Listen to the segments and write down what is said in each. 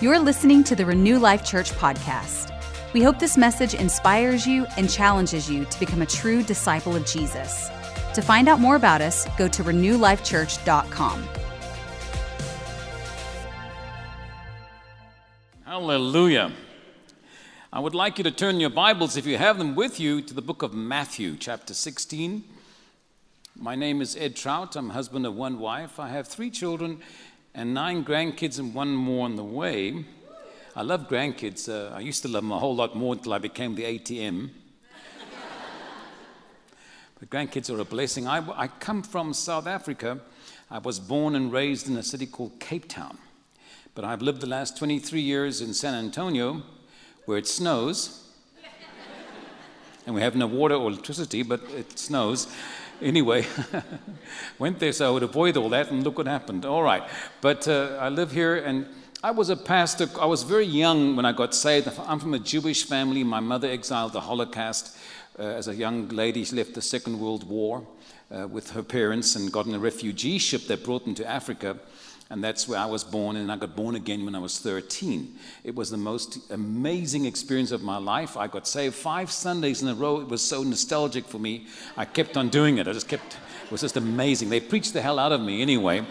You're listening to the Renew Life Church podcast. We hope this message inspires you and challenges you to become a true disciple of Jesus. To find out more about us, go to renewlifechurch.com. Hallelujah. I would like you to turn your Bibles, if you have them with you, to the book of Matthew, chapter 16. My name is Ed Traut. I'm husband of one wife. I have three children and nine grandkids and one more on the way. I love grandkids. Uh, I used to love them a whole lot more until I became the ATM. but grandkids are a blessing. I, I come from South Africa. I was born and raised in a city called Cape Town. But I've lived the last 23 years in San Antonio, where it snows. and we have no water or electricity, but it snows. Anyway, went there so I would avoid all that, and look what happened. All right. But uh, I live here, and I was a pastor. I was very young when I got saved. I'm from a Jewish family. My mother exiled the Holocaust uh, as a young lady. She left the Second World War uh, with her parents and got in a refugee ship that brought them to Africa and that's where I was born, and I got born again when I was 13. It was the most amazing experience of my life. I got saved five Sundays in a row. It was so nostalgic for me. I kept on doing it. I just kept, it was just amazing. They preached the hell out of me anyway.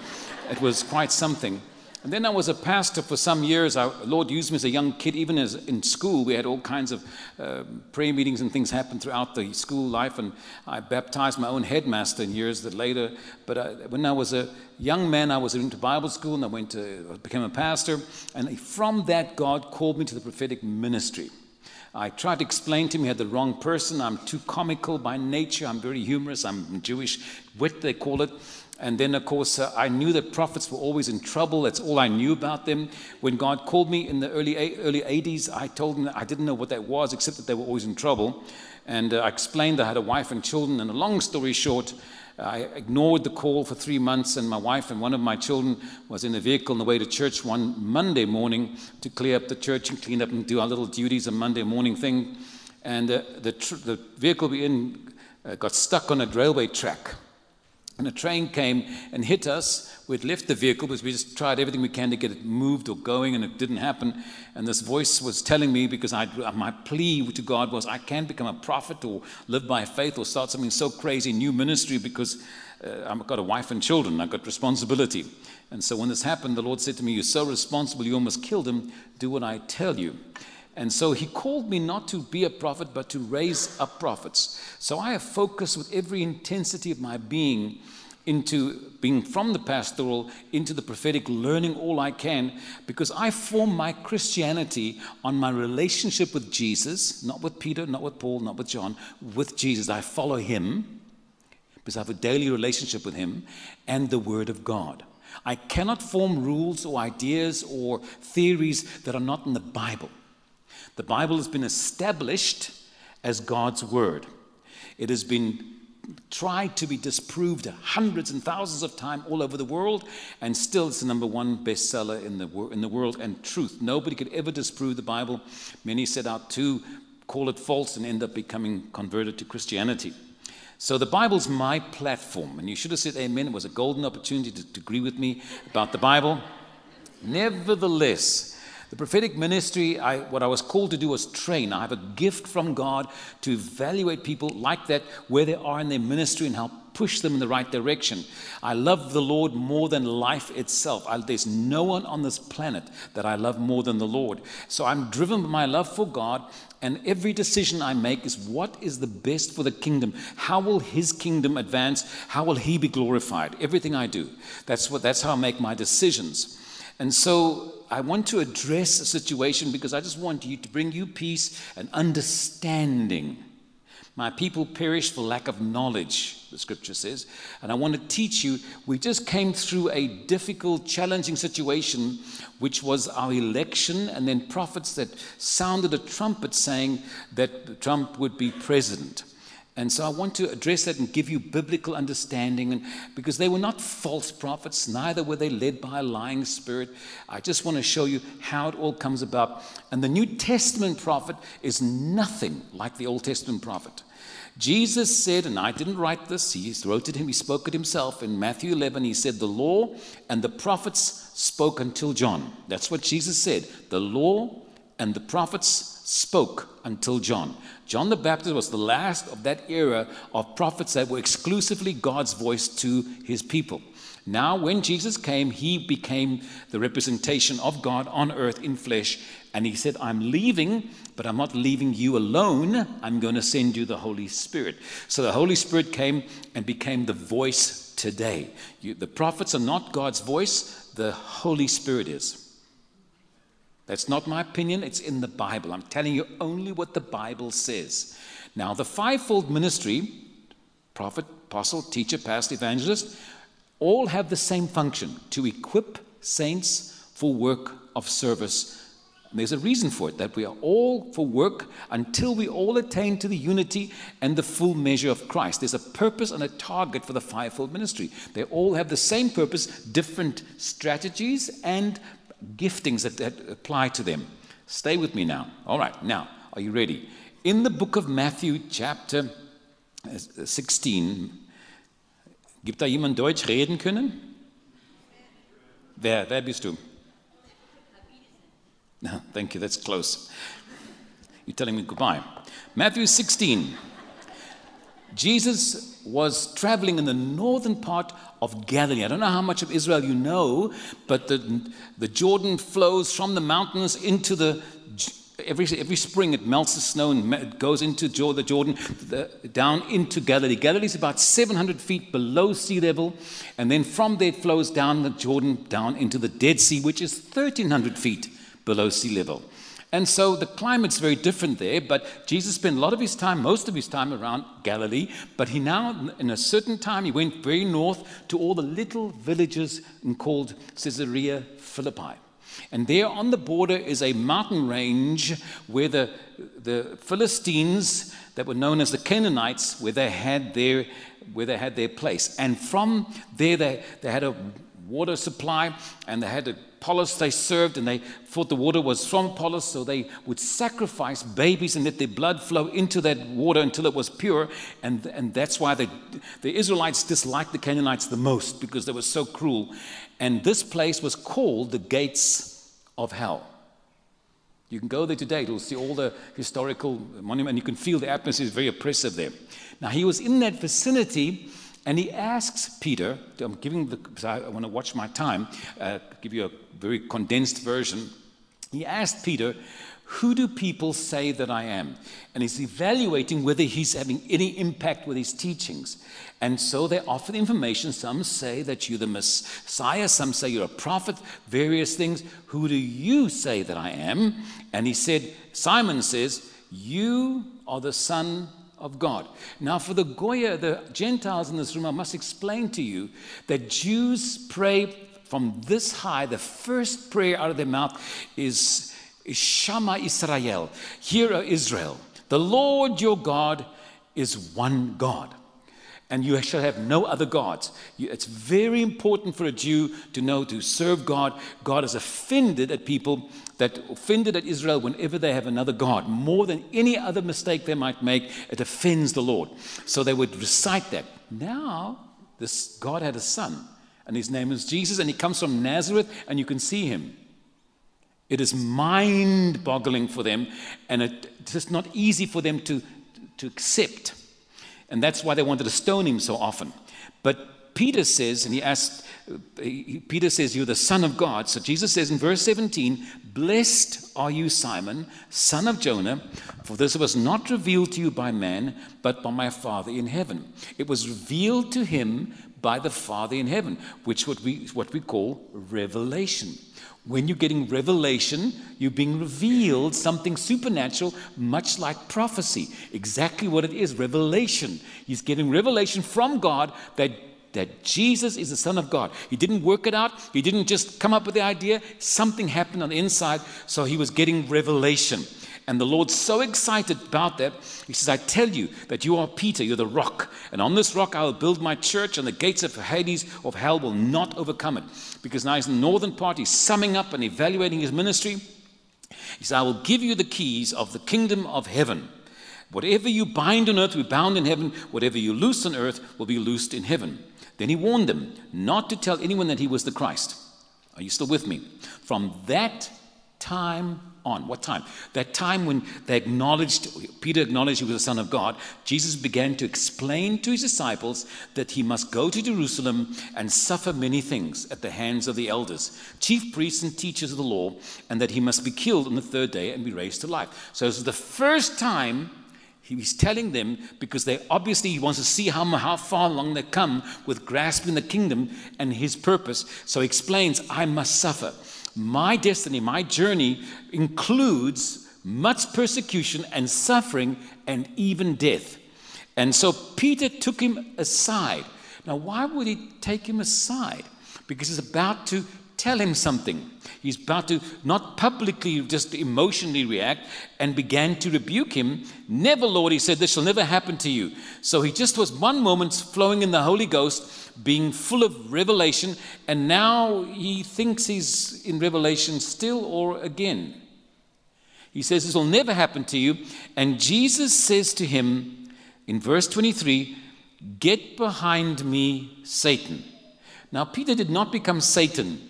It was quite something. And then I was a pastor for some years. Lord used me as a young kid, even as in school. We had all kinds of uh, prayer meetings and things happen throughout the school life. And I baptized my own headmaster in years that later. But I, when I was a young man, I was into Bible school and I went to became a pastor. And from that, God called me to the prophetic ministry. I tried to explain to him he had the wrong person. I'm too comical by nature. I'm very humorous. I'm Jewish wit, they call it. And then, of course, uh, I knew that prophets were always in trouble. That's all I knew about them. When God called me in the early, early 80s, I told him I didn't know what that was, except that they were always in trouble. And uh, I explained I had a wife and children. And a long story short, I ignored the call for three months, and my wife and one of my children was in a vehicle on the way to church one Monday morning to clear up the church and clean up and do our little duties, a Monday morning thing. And uh, the, tr- the vehicle we in uh, got stuck on a railway track. And a train came and hit us. We'd left the vehicle because we just tried everything we can to get it moved or going, and it didn't happen. And this voice was telling me, because I, my plea to God was, I can't become a prophet or live by faith or start something so crazy, new ministry, because uh, I've got a wife and children. I've got responsibility. And so when this happened, the Lord said to me, You're so responsible, you almost killed him. Do what I tell you. And so he called me not to be a prophet, but to raise up prophets. So I have focused with every intensity of my being into being from the pastoral into the prophetic, learning all I can, because I form my Christianity on my relationship with Jesus, not with Peter, not with Paul, not with John, with Jesus. I follow him because I have a daily relationship with him and the Word of God. I cannot form rules or ideas or theories that are not in the Bible. The Bible has been established as God's word. It has been tried to be disproved hundreds and thousands of times all over the world, and still it's the number one bestseller in the, wor- in the world and truth. Nobody could ever disprove the Bible. Many set out to call it false and end up becoming converted to Christianity. So the Bible's my platform, and you should have said amen. It was a golden opportunity to, to agree with me about the Bible. Nevertheless, the prophetic ministry, I, what I was called to do was train. I have a gift from God to evaluate people like that where they are in their ministry and help push them in the right direction. I love the Lord more than life itself. I, there's no one on this planet that I love more than the Lord. So I'm driven by my love for God, and every decision I make is what is the best for the kingdom? How will His kingdom advance? How will He be glorified? Everything I do. That's, what, that's how I make my decisions. And so I want to address a situation because I just want you to bring you peace and understanding. My people perish for lack of knowledge, the scripture says. And I want to teach you. We just came through a difficult, challenging situation, which was our election, and then prophets that sounded a trumpet saying that Trump would be president. And so I want to address that and give you biblical understanding. And because they were not false prophets, neither were they led by a lying spirit. I just want to show you how it all comes about. And the New Testament prophet is nothing like the Old Testament prophet. Jesus said, and I didn't write this, he wrote it, him, he spoke it himself in Matthew 11. He said, The law and the prophets spoke until John. That's what Jesus said. The law and the prophets spoke until John. John the Baptist was the last of that era of prophets that were exclusively God's voice to his people. Now, when Jesus came, he became the representation of God on earth in flesh. And he said, I'm leaving, but I'm not leaving you alone. I'm going to send you the Holy Spirit. So the Holy Spirit came and became the voice today. You, the prophets are not God's voice, the Holy Spirit is. That's not my opinion, it's in the Bible. I'm telling you only what the Bible says. Now, the fivefold ministry prophet, apostle, teacher, pastor, evangelist all have the same function to equip saints for work of service. And there's a reason for it that we are all for work until we all attain to the unity and the full measure of Christ. There's a purpose and a target for the fivefold ministry. They all have the same purpose, different strategies and giftings that, that apply to them. Stay with me now. All right, now, are you ready? In the book of Matthew, chapter uh, 16, gibt da jemand Deutsch reden können? Wer, wer bist du? No, thank you, that's close. You're telling me goodbye. Matthew 16. Jesus was traveling in the northern part of Galilee. I don't know how much of Israel you know, but the, the Jordan flows from the mountains into the every, every spring it melts the snow and goes into the Jordan the, down into Galilee. Galilee is about 700 feet below sea level, and then from there it flows down the Jordan down into the Dead Sea, which is 1,300 feet below sea level. And so the climate's very different there, but Jesus spent a lot of his time, most of his time around Galilee, but he now, in a certain time, he went very north to all the little villages called Caesarea Philippi. And there on the border is a mountain range where the, the Philistines, that were known as the Canaanites, where they had their, where they had their place. And from there, they, they had a water supply and they had a polis they served and they thought the water was from polis so they would sacrifice babies and let their blood flow into that water until it was pure. And, and that's why the, the israelites disliked the canaanites the most because they were so cruel. And this place was called the gates of hell. You can go there today you'll see all the historical monuments and you can feel the atmosphere is very oppressive there. Now he was in that vicinity and he asks Peter, I'm giving the, I want to watch my time, uh, give you a very condensed version. He asked Peter, Who do people say that I am? And he's evaluating whether he's having any impact with his teachings. And so they offer the information. Some say that you're the Messiah, some say you're a prophet, various things. Who do you say that I am? And he said, Simon says, You are the Son of God. Now, for the Goya, the Gentiles in this room, I must explain to you that Jews pray from this high. The first prayer out of their mouth is, Shema Israel. Hear, Israel, the Lord your God is one God and you shall have no other gods. It's very important for a Jew to know to serve God. God is offended at people that offended at Israel whenever they have another God. More than any other mistake they might make, it offends the Lord. So they would recite that. Now, this God had a son, and his name is Jesus, and he comes from Nazareth, and you can see him. It is mind boggling for them, and it's just not easy for them to, to accept. And that's why they wanted to stone him so often. But Peter says, and he asked, Peter says, You're the Son of God. So Jesus says in verse 17, Blessed are you, Simon, son of Jonah, for this was not revealed to you by man, but by my Father in heaven. It was revealed to him by the Father in heaven, which what we, what we call revelation. When you're getting revelation, you're being revealed something supernatural, much like prophecy. Exactly what it is revelation. He's getting revelation from God that, that Jesus is the Son of God. He didn't work it out, he didn't just come up with the idea. Something happened on the inside, so he was getting revelation. And the Lord's so excited about that. He says, I tell you that you are Peter, you're the rock. And on this rock I will build my church, and the gates of Hades, of hell, will not overcome it. Because now he's in the northern part, he's summing up and evaluating his ministry. He says, I will give you the keys of the kingdom of heaven. Whatever you bind on earth will be bound in heaven, whatever you loose on earth will be loosed in heaven. Then he warned them not to tell anyone that he was the Christ. Are you still with me? From that time on. What time? That time when they acknowledged, Peter acknowledged he was the Son of God, Jesus began to explain to his disciples that he must go to Jerusalem and suffer many things at the hands of the elders, chief priests, and teachers of the law, and that he must be killed on the third day and be raised to life. So this is the first time He's telling them because they obviously he wants to see how, how far along they come with grasping the kingdom and his purpose. So he explains, I must suffer. My destiny, my journey includes much persecution and suffering and even death. And so Peter took him aside. Now, why would he take him aside? Because he's about to tell him something. He's about to not publicly just emotionally react and began to rebuke him. Never, Lord, he said, this shall never happen to you. So he just was one moment flowing in the Holy Ghost, being full of revelation, and now he thinks he's in revelation still or again. He says, This will never happen to you. And Jesus says to him in verse 23, Get behind me, Satan. Now, Peter did not become Satan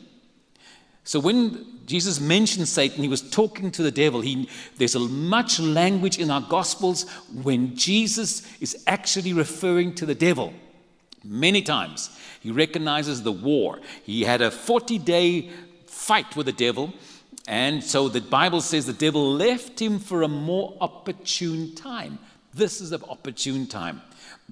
so when Jesus mentioned Satan, he was talking to the devil. He, there's a much language in our Gospels when Jesus is actually referring to the devil. Many times he recognizes the war. He had a 40 day fight with the devil. And so the Bible says the devil left him for a more opportune time. This is an opportune time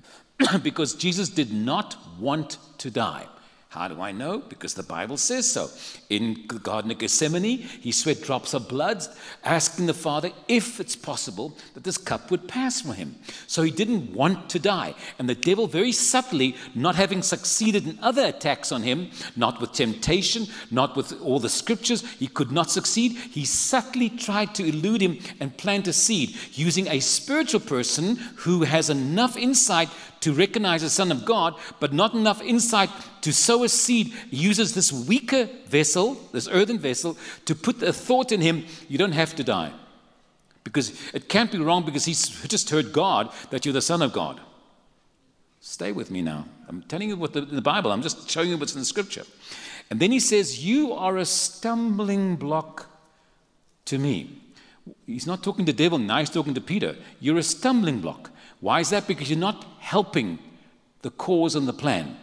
because Jesus did not want to die. How do I know? Because the Bible says so. In the Garden of Gethsemane, he sweat drops of blood, asking the Father if it's possible that this cup would pass from him. So he didn't want to die. And the devil, very subtly, not having succeeded in other attacks on him, not with temptation, not with all the scriptures, he could not succeed. He subtly tried to elude him and plant a seed using a spiritual person who has enough insight to recognize the Son of God, but not enough insight to sow a seed, he uses this weaker vessel, this earthen vessel, to put a thought in him you don't have to die. Because it can't be wrong because he's just heard God that you're the Son of God. Stay with me now. I'm telling you what the, the Bible, I'm just showing you what's in the scripture. And then he says, You are a stumbling block to me. He's not talking to the devil, now he's talking to Peter. You're a stumbling block. Why is that? Because you're not helping the cause and the plan.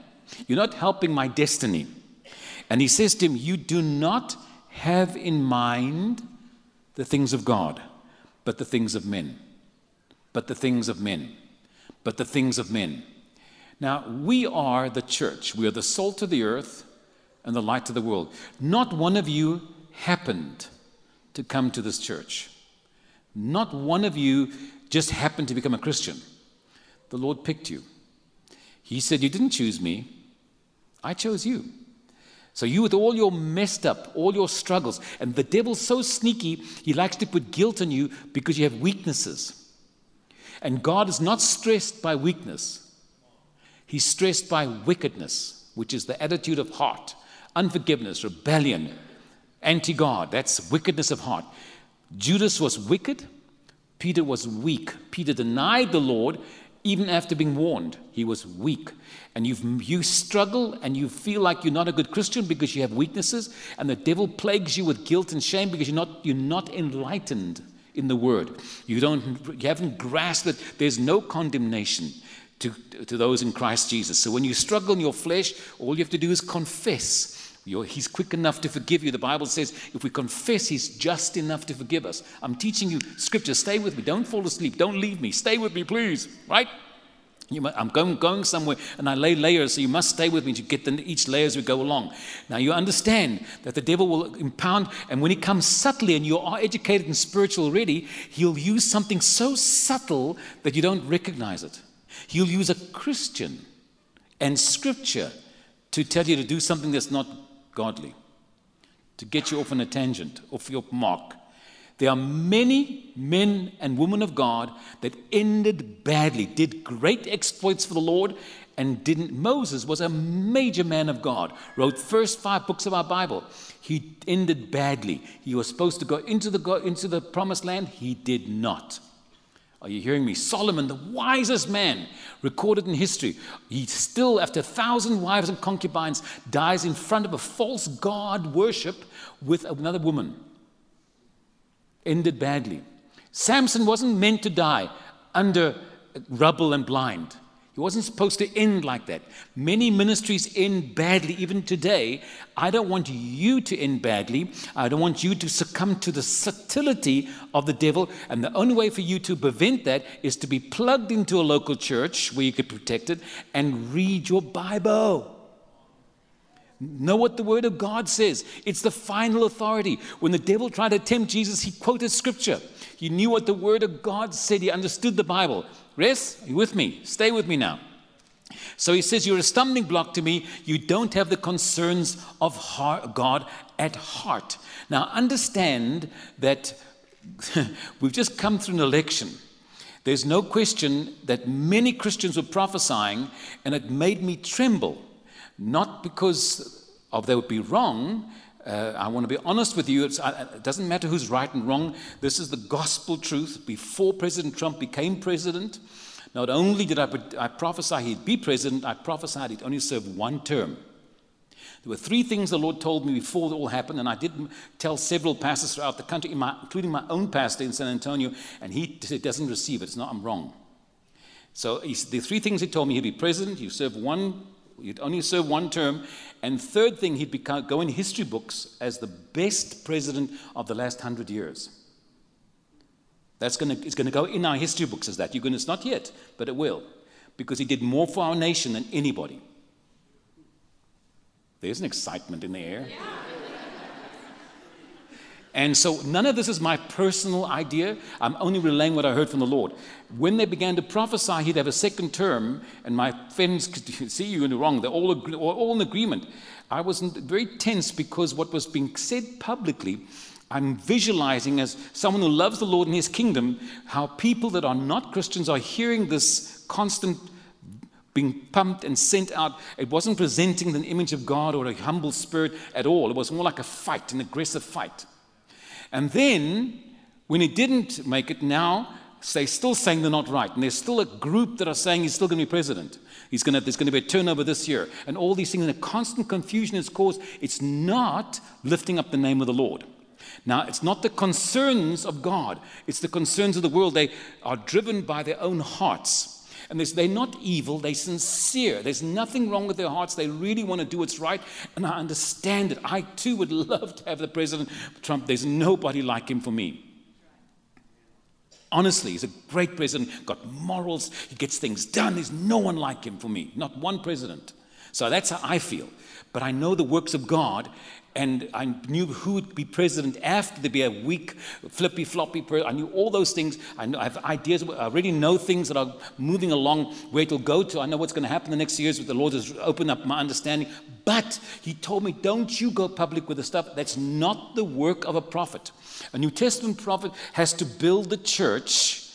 You're not helping my destiny. And he says to him, You do not have in mind the things of God, but the things of men. But the things of men. But the things of men. Now, we are the church. We are the salt of the earth and the light of the world. Not one of you happened to come to this church. Not one of you just happened to become a Christian. The Lord picked you. He said, You didn't choose me, I chose you. So, you, with all your messed up, all your struggles, and the devil's so sneaky, he likes to put guilt on you because you have weaknesses. And God is not stressed by weakness, He's stressed by wickedness, which is the attitude of heart, unforgiveness, rebellion, anti God. That's wickedness of heart. Judas was wicked, Peter was weak. Peter denied the Lord even after being warned, he was weak. And you you struggle and you feel like you're not a good Christian because you have weaknesses, and the devil plagues you with guilt and shame because you're not, you're not enlightened in the word. You, don't, you haven't grasped that there's no condemnation to, to those in Christ Jesus. So when you struggle in your flesh, all you have to do is confess you're, he's quick enough to forgive you. The Bible says if we confess, He's just enough to forgive us. I'm teaching you scripture. Stay with me. Don't fall asleep. Don't leave me. Stay with me, please. Right? Must, I'm going, going somewhere and I lay layers, so you must stay with me to get the, each layer as we go along. Now, you understand that the devil will impound, and when he comes subtly and you are educated and spiritual already, he'll use something so subtle that you don't recognize it. He'll use a Christian and scripture to tell you to do something that's not godly, to get you off on a tangent, off your mark. There are many men and women of God that ended badly, did great exploits for the Lord, and didn't. Moses was a major man of God, wrote first five books of our Bible. He ended badly. He was supposed to go into the, into the promised land. He did not. Are you hearing me? Solomon, the wisest man recorded in history, he still, after a thousand wives and concubines, dies in front of a false god worship with another woman. Ended badly. Samson wasn't meant to die under rubble and blind. He wasn't supposed to end like that. Many ministries end badly, even today. I don't want you to end badly. I don't want you to succumb to the subtlety of the devil. And the only way for you to prevent that is to be plugged into a local church where you get protected and read your Bible. Know what the Word of God says. It's the final authority. When the devil tried to tempt Jesus, he quoted Scripture. He knew what the Word of God said. He understood the Bible. Rest, you with me? Stay with me now. So he says, You're a stumbling block to me. You don't have the concerns of heart, God at heart. Now, understand that we've just come through an election. There's no question that many Christians were prophesying, and it made me tremble. Not because of they would be wrong. Uh, I want to be honest with you. Uh, it doesn't matter who's right and wrong. This is the gospel truth. Before President Trump became president, not only did I, I prophesy he'd be president, I prophesied he'd only serve one term. There were three things the Lord told me before it all happened, and I did tell several pastors throughout the country, including my own pastor in San Antonio, and he doesn't receive it. It's not, I'm wrong. So the three things he told me he'd be president, he'd serve one, he'd only serve one term, and third thing, he'd become, go in history books as the best president of the last hundred years. That's gonna, it's going to go in our history books as that. You're going to, it's not yet, but it will, because he did more for our nation than anybody. There's an excitement in the air. And so none of this is my personal idea. I'm only relaying what I heard from the Lord. When they began to prophesy he'd have a second term, and my friends could see you in the wrong, they're all, agree- all in agreement. I was very tense because what was being said publicly I'm visualizing as someone who loves the Lord and his kingdom, how people that are not Christians are hearing this constant being pumped and sent out. It wasn't presenting the image of God or a humble spirit at all. It was more like a fight, an aggressive fight. And then, when he didn't make it, now they're still saying they're not right. And there's still a group that are saying he's still going to be president. He's going to, there's going to be a turnover this year. And all these things, and a constant confusion is caused. It's not lifting up the name of the Lord. Now, it's not the concerns of God, it's the concerns of the world. They are driven by their own hearts. And they're not evil, they're sincere. There's nothing wrong with their hearts. They really want to do what's right. And I understand it. I too would love to have the President Trump. There's nobody like him for me. Honestly, he's a great president, got morals, he gets things done. There's no one like him for me, not one president. So that's how I feel. But I know the works of God, and I knew who would be president after there'd be a weak, flippy, floppy. I knew all those things. I, know, I have ideas. I already know things that are moving along, where it'll go to. I know what's going to happen the next years. With the Lord has opened up my understanding. But He told me, don't you go public with the stuff. That's not the work of a prophet. A New Testament prophet has to build the church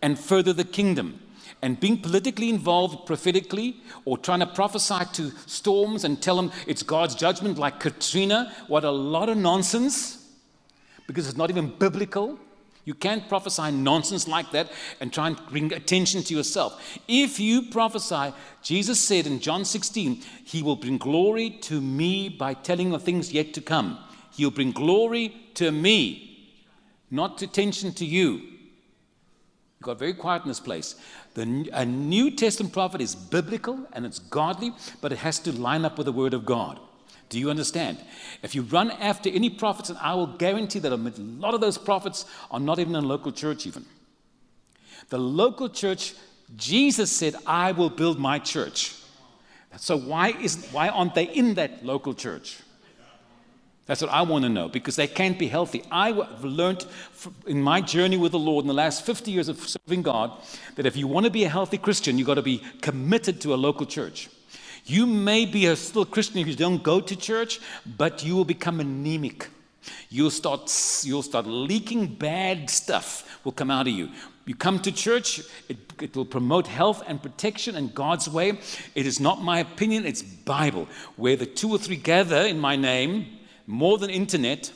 and further the kingdom and being politically involved prophetically or trying to prophesy to storms and tell them it's God's judgment, like Katrina, what a lot of nonsense because it's not even biblical. You can't prophesy nonsense like that and try and bring attention to yourself. If you prophesy, Jesus said in John 16, He will bring glory to me by telling of things yet to come. He'll bring glory to me, not attention to you. You got very quiet in this place. The, a New Testament prophet is biblical and it's godly, but it has to line up with the Word of God. Do you understand? If you run after any prophets, and I will guarantee that a lot of those prophets are not even in local church, even. The local church, Jesus said, I will build my church. So why, is, why aren't they in that local church? That's what I want to know because they can't be healthy. I've learned in my journey with the Lord in the last 50 years of serving God that if you want to be a healthy Christian, you've got to be committed to a local church. You may be a still Christian if you don't go to church, but you will become anemic. You'll start, you'll start leaking bad stuff will come out of you. You come to church, it, it will promote health and protection in God's way. It is not my opinion, it's Bible. Where the two or three gather in my name, more than internet.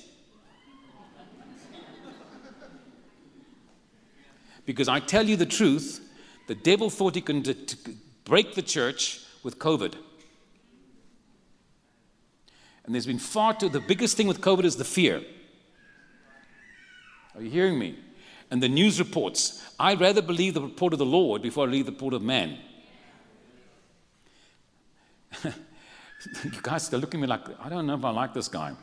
Because I tell you the truth, the devil thought he could break the church with COVID. And there's been far too, the biggest thing with COVID is the fear. Are you hearing me? And the news reports. I'd rather believe the report of the Lord before I believe the report of man. you guys are looking at me like, I don't know if I like this guy.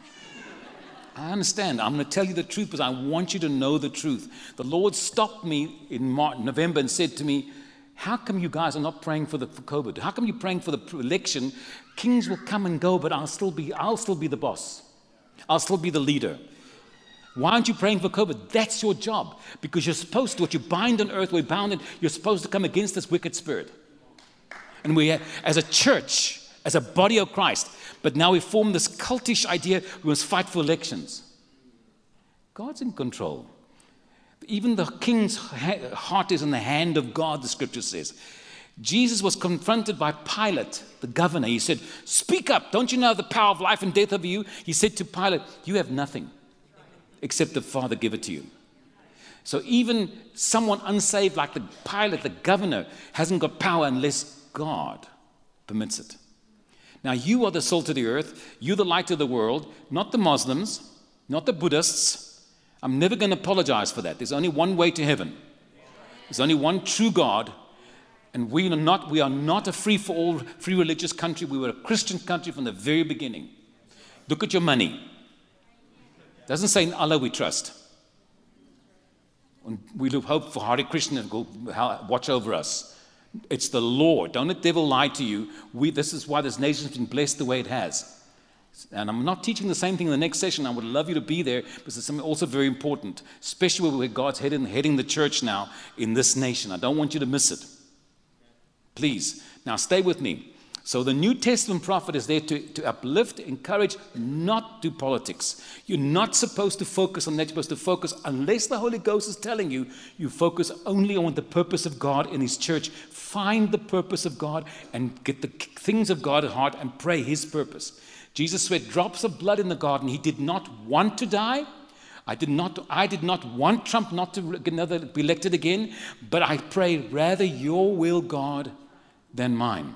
I understand. I'm going to tell you the truth because I want you to know the truth. The Lord stopped me in March, November and said to me, How come you guys are not praying for, the, for COVID? How come you're praying for the election? Kings will come and go, but I'll still be, I'll still be the boss. I'll still be the leader. Why aren't you praying for COVID? That's your job because you're supposed to. What you bind on earth, we're bound in. You're supposed to come against this wicked spirit. And we, as a church, as a body of Christ, but now we form this cultish idea we must fight for elections. God's in control. Even the king's heart is in the hand of God, the scripture says. Jesus was confronted by Pilate, the governor. He said, Speak up. Don't you know the power of life and death over you? He said to Pilate, You have nothing except the Father give it to you. So even someone unsaved like the Pilate, the governor, hasn't got power unless God permits it. Now, you are the salt of the earth, you're the light of the world, not the Muslims, not the Buddhists. I'm never going to apologize for that. There's only one way to heaven, there's only one true God. And we are not, we are not a free for all, free religious country. We were a Christian country from the very beginning. Look at your money. Doesn't say in Allah we trust. And we hope for Hare Krishna to watch over us. It's the Lord. Don't let the devil lie to you. We, this is why this nation's been blessed the way it has. And I'm not teaching the same thing in the next session. I would love you to be there because it's something also very important, especially where God's heading, heading the church now in this nation. I don't want you to miss it. Please. Now, stay with me. So the New Testament prophet is there to, to uplift, encourage, not do politics. You're not supposed to focus on that. You're supposed to focus, unless the Holy Ghost is telling you, you focus only on the purpose of God in His church. Find the purpose of God and get the things of God at heart and pray His purpose. Jesus sweat drops of blood in the garden. He did not want to die. I did not, I did not want Trump not to another, be elected again, but I pray rather your will, God, than mine.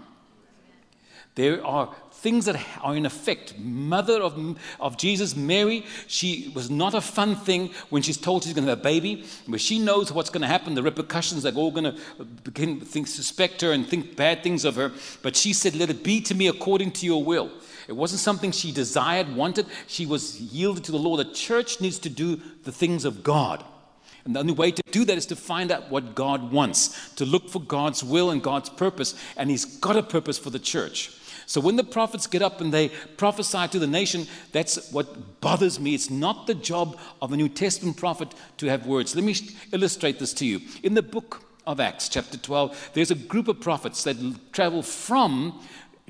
There are things that are in effect. Mother of, of Jesus, Mary, she was not a fun thing when she's told she's going to have a baby, but she knows what's going to happen, the repercussions. They're all going uh, to begin think, suspect her and think bad things of her. But she said, Let it be to me according to your will. It wasn't something she desired, wanted. She was yielded to the law. The church needs to do the things of God. And the only way to do that is to find out what God wants, to look for God's will and God's purpose. And He's got a purpose for the church. So when the prophets get up and they prophesy to the nation, that's what bothers me. It's not the job of a New Testament prophet to have words. Let me illustrate this to you. In the book of Acts, chapter 12, there's a group of prophets that travel from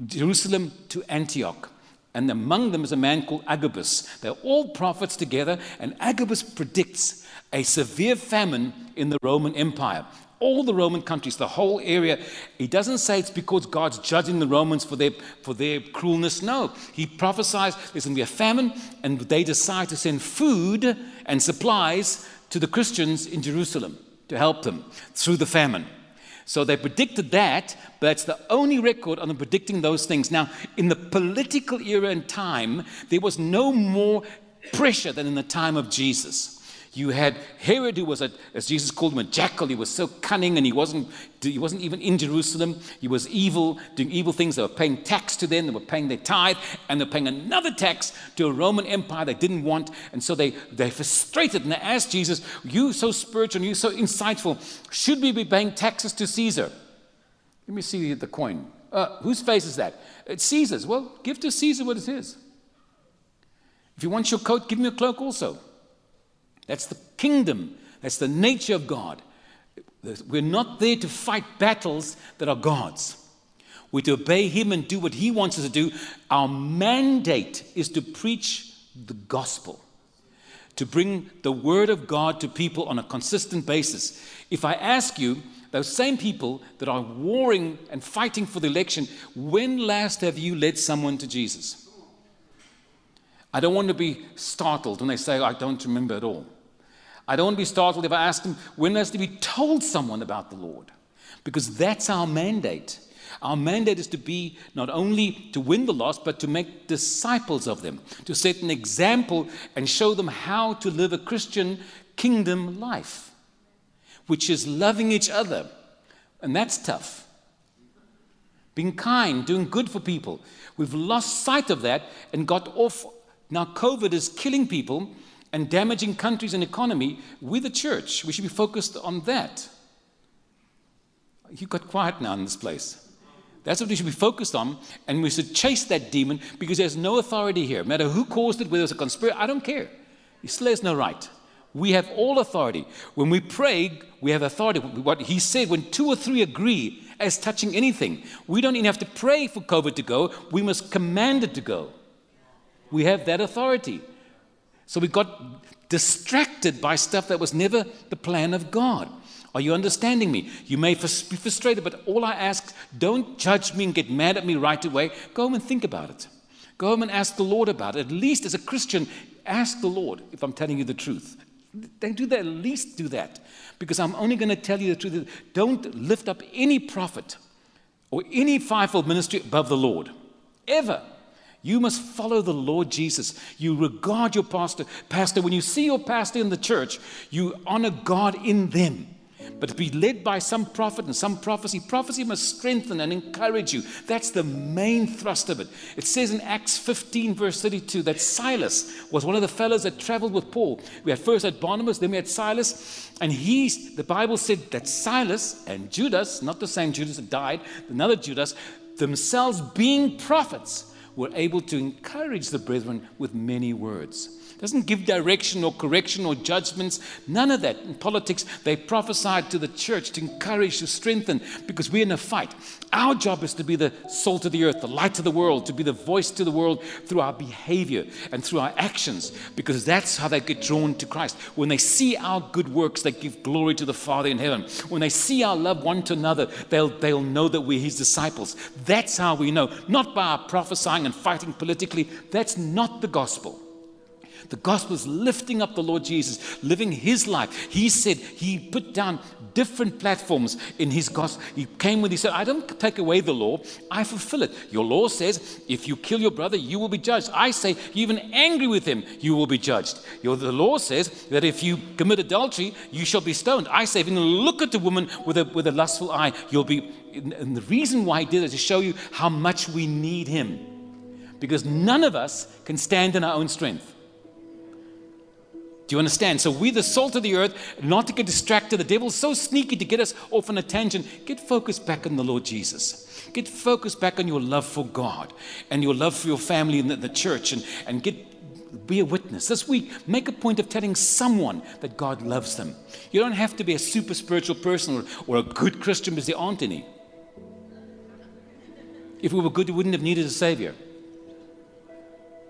Jerusalem to Antioch. And among them is a man called Agabus. They're all prophets together, and Agabus predicts a severe famine in the Roman Empire all the Roman countries, the whole area. He doesn't say it's because God's judging the Romans for their, for their cruelness. No. He prophesies there's going to be a famine, and they decide to send food and supplies to the Christians in Jerusalem to help them through the famine. So they predicted that, but it's the only record on them predicting those things. Now, in the political era and time, there was no more pressure than in the time of Jesus. You had Herod, who was, a, as Jesus called him, a jackal. He was so cunning and he wasn't, he wasn't even in Jerusalem. He was evil, doing evil things. They were paying tax to them, they were paying their tithe, and they're paying another tax to a Roman Empire they didn't want. And so they, they frustrated and they asked Jesus, You so spiritual, you so insightful, should we be paying taxes to Caesar? Let me see the coin. Uh, whose face is that? It's Caesar's. Well, give to Caesar what is. If you want your coat, give me a cloak also. That's the kingdom, that's the nature of God. We're not there to fight battles that are God's. We're to obey Him and do what He wants us to do. Our mandate is to preach the gospel, to bring the Word of God to people on a consistent basis. If I ask you, those same people that are warring and fighting for the election, when last have you led someone to Jesus? I don't want to be startled when they say, I don't remember at all. I don't want to be startled if I ask them when has to be told someone about the Lord, because that's our mandate. Our mandate is to be not only to win the lost, but to make disciples of them, to set an example and show them how to live a Christian kingdom life, which is loving each other. And that's tough. Being kind, doing good for people. We've lost sight of that and got off. Now, COVID is killing people and damaging countries and economy. with the church, we should be focused on that. You got quiet now in this place. That's what we should be focused on, and we should chase that demon because there's no authority here. No matter who caused it, whether it's a conspiracy, I don't care. He still has no right. We have all authority. When we pray, we have authority. What he said, when two or three agree as touching anything, we don't even have to pray for COVID to go, we must command it to go. We have that authority. So we got distracted by stuff that was never the plan of God. Are you understanding me? You may be frustrated, but all I ask, don't judge me and get mad at me right away. Go home and think about it. Go home and ask the Lord about it. At least as a Christian, ask the Lord if I'm telling you the truth. Then do that, at least do that. Because I'm only going to tell you the truth. Don't lift up any prophet or any fivefold ministry above the Lord. Ever. You must follow the Lord Jesus. You regard your pastor. Pastor, when you see your pastor in the church, you honor God in them. But be led by some prophet and some prophecy, prophecy must strengthen and encourage you. That's the main thrust of it. It says in Acts 15, verse 32, that Silas was one of the fellows that traveled with Paul. We had first had Barnabas, then we had Silas. And he's, the Bible said that Silas and Judas, not the same Judas that died, another Judas, themselves being prophets, were able to encourage the brethren with many words doesn't give direction or correction or judgments. None of that. In politics, they prophesied to the church to encourage, to strengthen, because we're in a fight. Our job is to be the salt of the earth, the light of the world, to be the voice to the world through our behavior and through our actions, because that's how they get drawn to Christ. When they see our good works, they give glory to the Father in heaven. When they see our love one to another, they'll, they'll know that we're His disciples. That's how we know, not by our prophesying and fighting politically. That's not the gospel. The gospel is lifting up the Lord Jesus, living his life. He said he put down different platforms in his gospel. He came when he said, I don't take away the law, I fulfill it. Your law says, if you kill your brother, you will be judged. I say, even angry with him, you will be judged. Your, the law says that if you commit adultery, you shall be stoned. I say, you look at a woman with a, with a lustful eye, you'll be. And the reason why he did it is to show you how much we need him. Because none of us can stand in our own strength. Do you understand? So we're the salt of the earth, not to get distracted. The devil's so sneaky to get us off on a tangent. Get focused back on the Lord Jesus. Get focused back on your love for God and your love for your family and the, the church and, and get be a witness. This week, make a point of telling someone that God loves them. You don't have to be a super spiritual person or, or a good Christian because there aren't any. If we were good, we wouldn't have needed a Savior.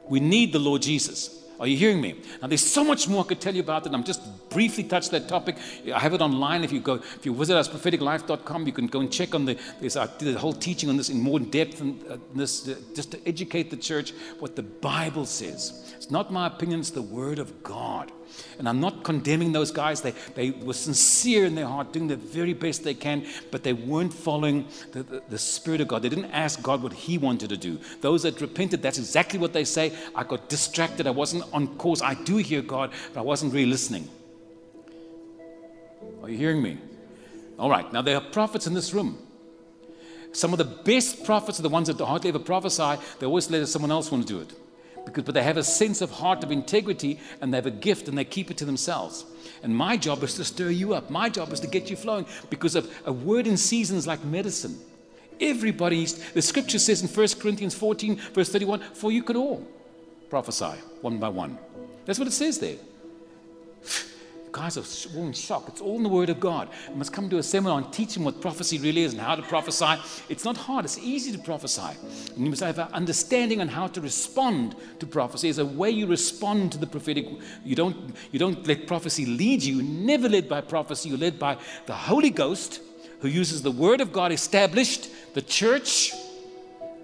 We need the Lord Jesus. Are you hearing me? Now, there's so much more I could tell you about it. I'm just briefly touched that topic. I have it online. If you go, if you visit us, propheticlife.com, you can go and check on the. There's, I did a whole teaching on this in more depth, and uh, this uh, just to educate the church what the Bible says. It's not my opinion; it's the Word of God. And I'm not condemning those guys. They, they were sincere in their heart, doing the very best they can, but they weren't following the, the, the, Spirit of God. They didn't ask God what He wanted to do. Those that repented, that's exactly what they say. I got distracted. I wasn't on course. I do hear God, but I wasn't really listening. Are you hearing me? All right, now there are prophets in this room. Some of the best prophets are the ones that hardly ever prophesy. They always let someone else want to do it because, but they have a sense of heart of integrity and they have a gift and they keep it to themselves. And my job is to stir you up. My job is to get you flowing because of a word in seasons like medicine. Everybody, the scripture says in 1 Corinthians 14, verse 31, for you could all prophesy one by one. That's what it says there guys are all in shock. It's all in the Word of God. I must come to a seminar and teach them what prophecy really is and how to prophesy. It's not hard, it's easy to prophesy. And you must have an understanding on how to respond to prophecy. There's a way you respond to the prophetic. You don't, you don't let prophecy lead you. You're never led by prophecy. You're led by the Holy Ghost who uses the Word of God established, the church,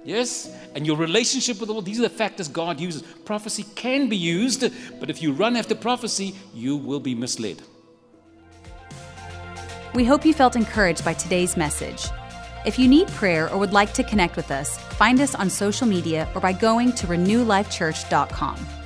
Yes? And your relationship with the Lord, these are the factors God uses. Prophecy can be used, but if you run after prophecy, you will be misled. We hope you felt encouraged by today's message. If you need prayer or would like to connect with us, find us on social media or by going to renewlifechurch.com.